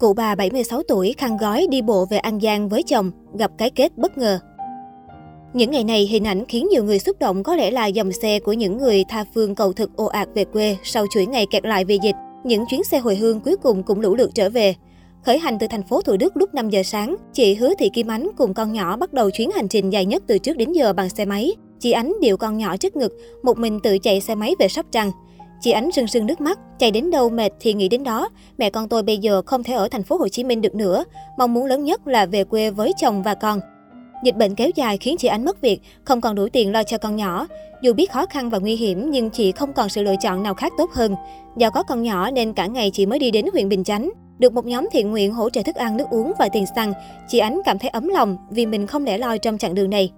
Cụ bà 76 tuổi khăn gói đi bộ về An Giang với chồng, gặp cái kết bất ngờ. Những ngày này, hình ảnh khiến nhiều người xúc động có lẽ là dòng xe của những người tha phương cầu thực ồ ạt về quê sau chuỗi ngày kẹt lại vì dịch. Những chuyến xe hồi hương cuối cùng cũng lũ lượt trở về. Khởi hành từ thành phố Thủ Đức lúc 5 giờ sáng, chị Hứa Thị Kim Ánh cùng con nhỏ bắt đầu chuyến hành trình dài nhất từ trước đến giờ bằng xe máy. Chị Ánh điệu con nhỏ trước ngực, một mình tự chạy xe máy về Sóc Trăng. Chị Ánh rưng rưng nước mắt, chạy đến đâu mệt thì nghĩ đến đó. Mẹ con tôi bây giờ không thể ở thành phố Hồ Chí Minh được nữa, mong muốn lớn nhất là về quê với chồng và con. Dịch bệnh kéo dài khiến chị Ánh mất việc, không còn đủ tiền lo cho con nhỏ. Dù biết khó khăn và nguy hiểm nhưng chị không còn sự lựa chọn nào khác tốt hơn. Do có con nhỏ nên cả ngày chị mới đi đến huyện Bình Chánh. Được một nhóm thiện nguyện hỗ trợ thức ăn, nước uống và tiền xăng, chị Ánh cảm thấy ấm lòng vì mình không lẻ loi trong chặng đường này.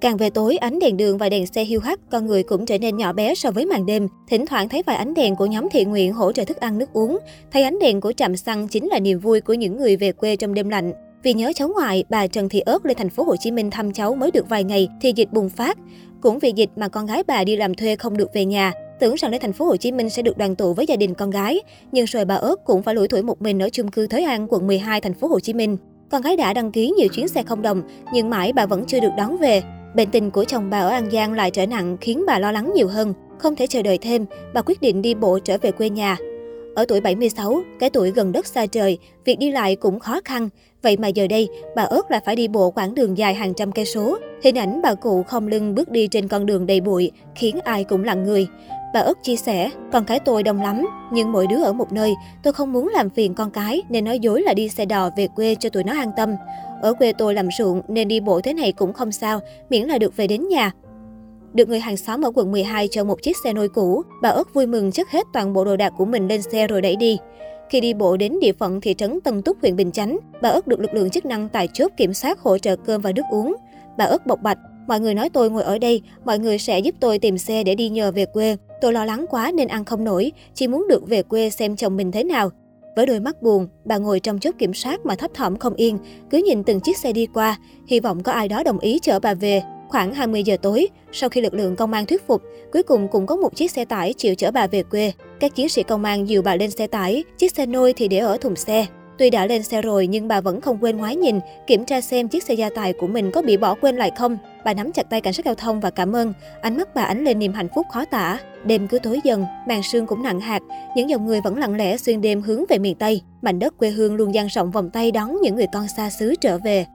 Càng về tối, ánh đèn đường và đèn xe hiu hắt, con người cũng trở nên nhỏ bé so với màn đêm. Thỉnh thoảng thấy vài ánh đèn của nhóm thiện nguyện hỗ trợ thức ăn nước uống. Thấy ánh đèn của trạm xăng chính là niềm vui của những người về quê trong đêm lạnh. Vì nhớ cháu ngoại, bà Trần Thị Ớt lên thành phố Hồ Chí Minh thăm cháu mới được vài ngày thì dịch bùng phát. Cũng vì dịch mà con gái bà đi làm thuê không được về nhà, tưởng rằng lên thành phố Hồ Chí Minh sẽ được đoàn tụ với gia đình con gái, nhưng rồi bà Ớt cũng phải lủi thủi một mình ở chung cư Thới An, quận 12, thành phố Hồ Chí Minh. Con gái đã đăng ký nhiều chuyến xe không đồng, nhưng mãi bà vẫn chưa được đón về. Bệnh tình của chồng bà ở An Giang lại trở nặng khiến bà lo lắng nhiều hơn. Không thể chờ đợi thêm, bà quyết định đi bộ trở về quê nhà. Ở tuổi 76, cái tuổi gần đất xa trời, việc đi lại cũng khó khăn. Vậy mà giờ đây, bà ớt lại phải đi bộ quãng đường dài hàng trăm cây số. Hình ảnh bà cụ không lưng bước đi trên con đường đầy bụi, khiến ai cũng lặng người. Bà ớt chia sẻ, con cái tôi đông lắm, nhưng mỗi đứa ở một nơi, tôi không muốn làm phiền con cái nên nói dối là đi xe đò về quê cho tụi nó an tâm. Ở quê tôi làm ruộng nên đi bộ thế này cũng không sao, miễn là được về đến nhà. Được người hàng xóm ở quận 12 cho một chiếc xe nôi cũ, bà ớt vui mừng chất hết toàn bộ đồ đạc của mình lên xe rồi đẩy đi. Khi đi bộ đến địa phận thị trấn Tân Túc, huyện Bình Chánh, bà ớt được lực lượng chức năng tại chốt kiểm soát hỗ trợ cơm và nước uống. Bà ớt bộc bạch, mọi người nói tôi ngồi ở đây, mọi người sẽ giúp tôi tìm xe để đi nhờ về quê. Tôi lo lắng quá nên ăn không nổi, chỉ muốn được về quê xem chồng mình thế nào. Với đôi mắt buồn, bà ngồi trong chốt kiểm soát mà thấp thỏm không yên, cứ nhìn từng chiếc xe đi qua, hy vọng có ai đó đồng ý chở bà về. Khoảng 20 giờ tối, sau khi lực lượng công an thuyết phục, cuối cùng cũng có một chiếc xe tải chịu chở bà về quê. Các chiến sĩ công an dìu bà lên xe tải, chiếc xe nôi thì để ở thùng xe. Tuy đã lên xe rồi nhưng bà vẫn không quên ngoái nhìn, kiểm tra xem chiếc xe gia tài của mình có bị bỏ quên lại không. Bà nắm chặt tay cảnh sát giao thông và cảm ơn. Ánh mắt bà ánh lên niềm hạnh phúc khó tả. Đêm cứ tối dần, màn sương cũng nặng hạt. Những dòng người vẫn lặng lẽ xuyên đêm hướng về miền Tây. Mảnh đất quê hương luôn dang rộng vòng tay đón những người con xa xứ trở về.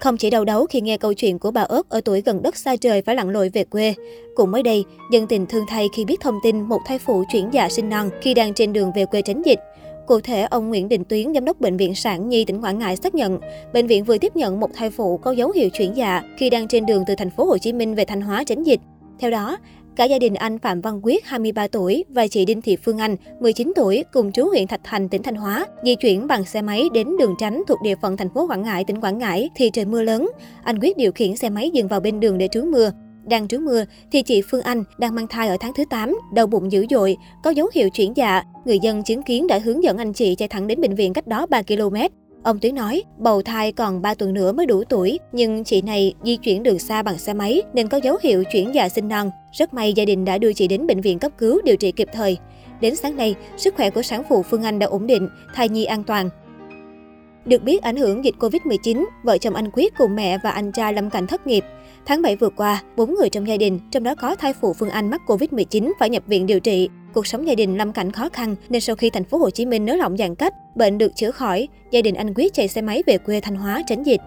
Không chỉ đau đấu khi nghe câu chuyện của bà ớt ở tuổi gần đất xa trời phải lặn lội về quê. Cũng mới đây, dân tình thương thay khi biết thông tin một thai phụ chuyển dạ sinh non khi đang trên đường về quê tránh dịch. Cụ thể, ông Nguyễn Đình Tuyến, giám đốc bệnh viện Sản Nhi tỉnh Quảng Ngãi xác nhận, bệnh viện vừa tiếp nhận một thai phụ có dấu hiệu chuyển dạ khi đang trên đường từ thành phố Hồ Chí Minh về Thanh Hóa tránh dịch. Theo đó, cả gia đình anh Phạm Văn Quyết, 23 tuổi và chị Đinh Thị Phương Anh, 19 tuổi, cùng trú huyện Thạch Thành, tỉnh Thanh Hóa, di chuyển bằng xe máy đến đường tránh thuộc địa phận thành phố Quảng Ngãi, tỉnh Quảng Ngãi thì trời mưa lớn. Anh Quyết điều khiển xe máy dừng vào bên đường để trú mưa. Đang trú mưa thì chị Phương Anh đang mang thai ở tháng thứ 8, đau bụng dữ dội, có dấu hiệu chuyển dạ. Người dân chứng kiến đã hướng dẫn anh chị chạy thẳng đến bệnh viện cách đó 3 km. Ông Tuyến nói, bầu thai còn 3 tuần nữa mới đủ tuổi, nhưng chị này di chuyển đường xa bằng xe máy nên có dấu hiệu chuyển dạ sinh non. Rất may gia đình đã đưa chị đến bệnh viện cấp cứu điều trị kịp thời. Đến sáng nay, sức khỏe của sản phụ Phương Anh đã ổn định, thai nhi an toàn. Được biết ảnh hưởng dịch Covid-19, vợ chồng anh Quyết cùng mẹ và anh trai lâm cảnh thất nghiệp. Tháng 7 vừa qua, bốn người trong gia đình, trong đó có thai phụ Phương Anh mắc Covid-19 phải nhập viện điều trị. Cuộc sống gia đình lâm cảnh khó khăn nên sau khi thành phố Hồ Chí Minh nới lỏng giãn cách, bệnh được chữa khỏi, gia đình anh Quyết chạy xe máy về quê Thanh Hóa tránh dịch.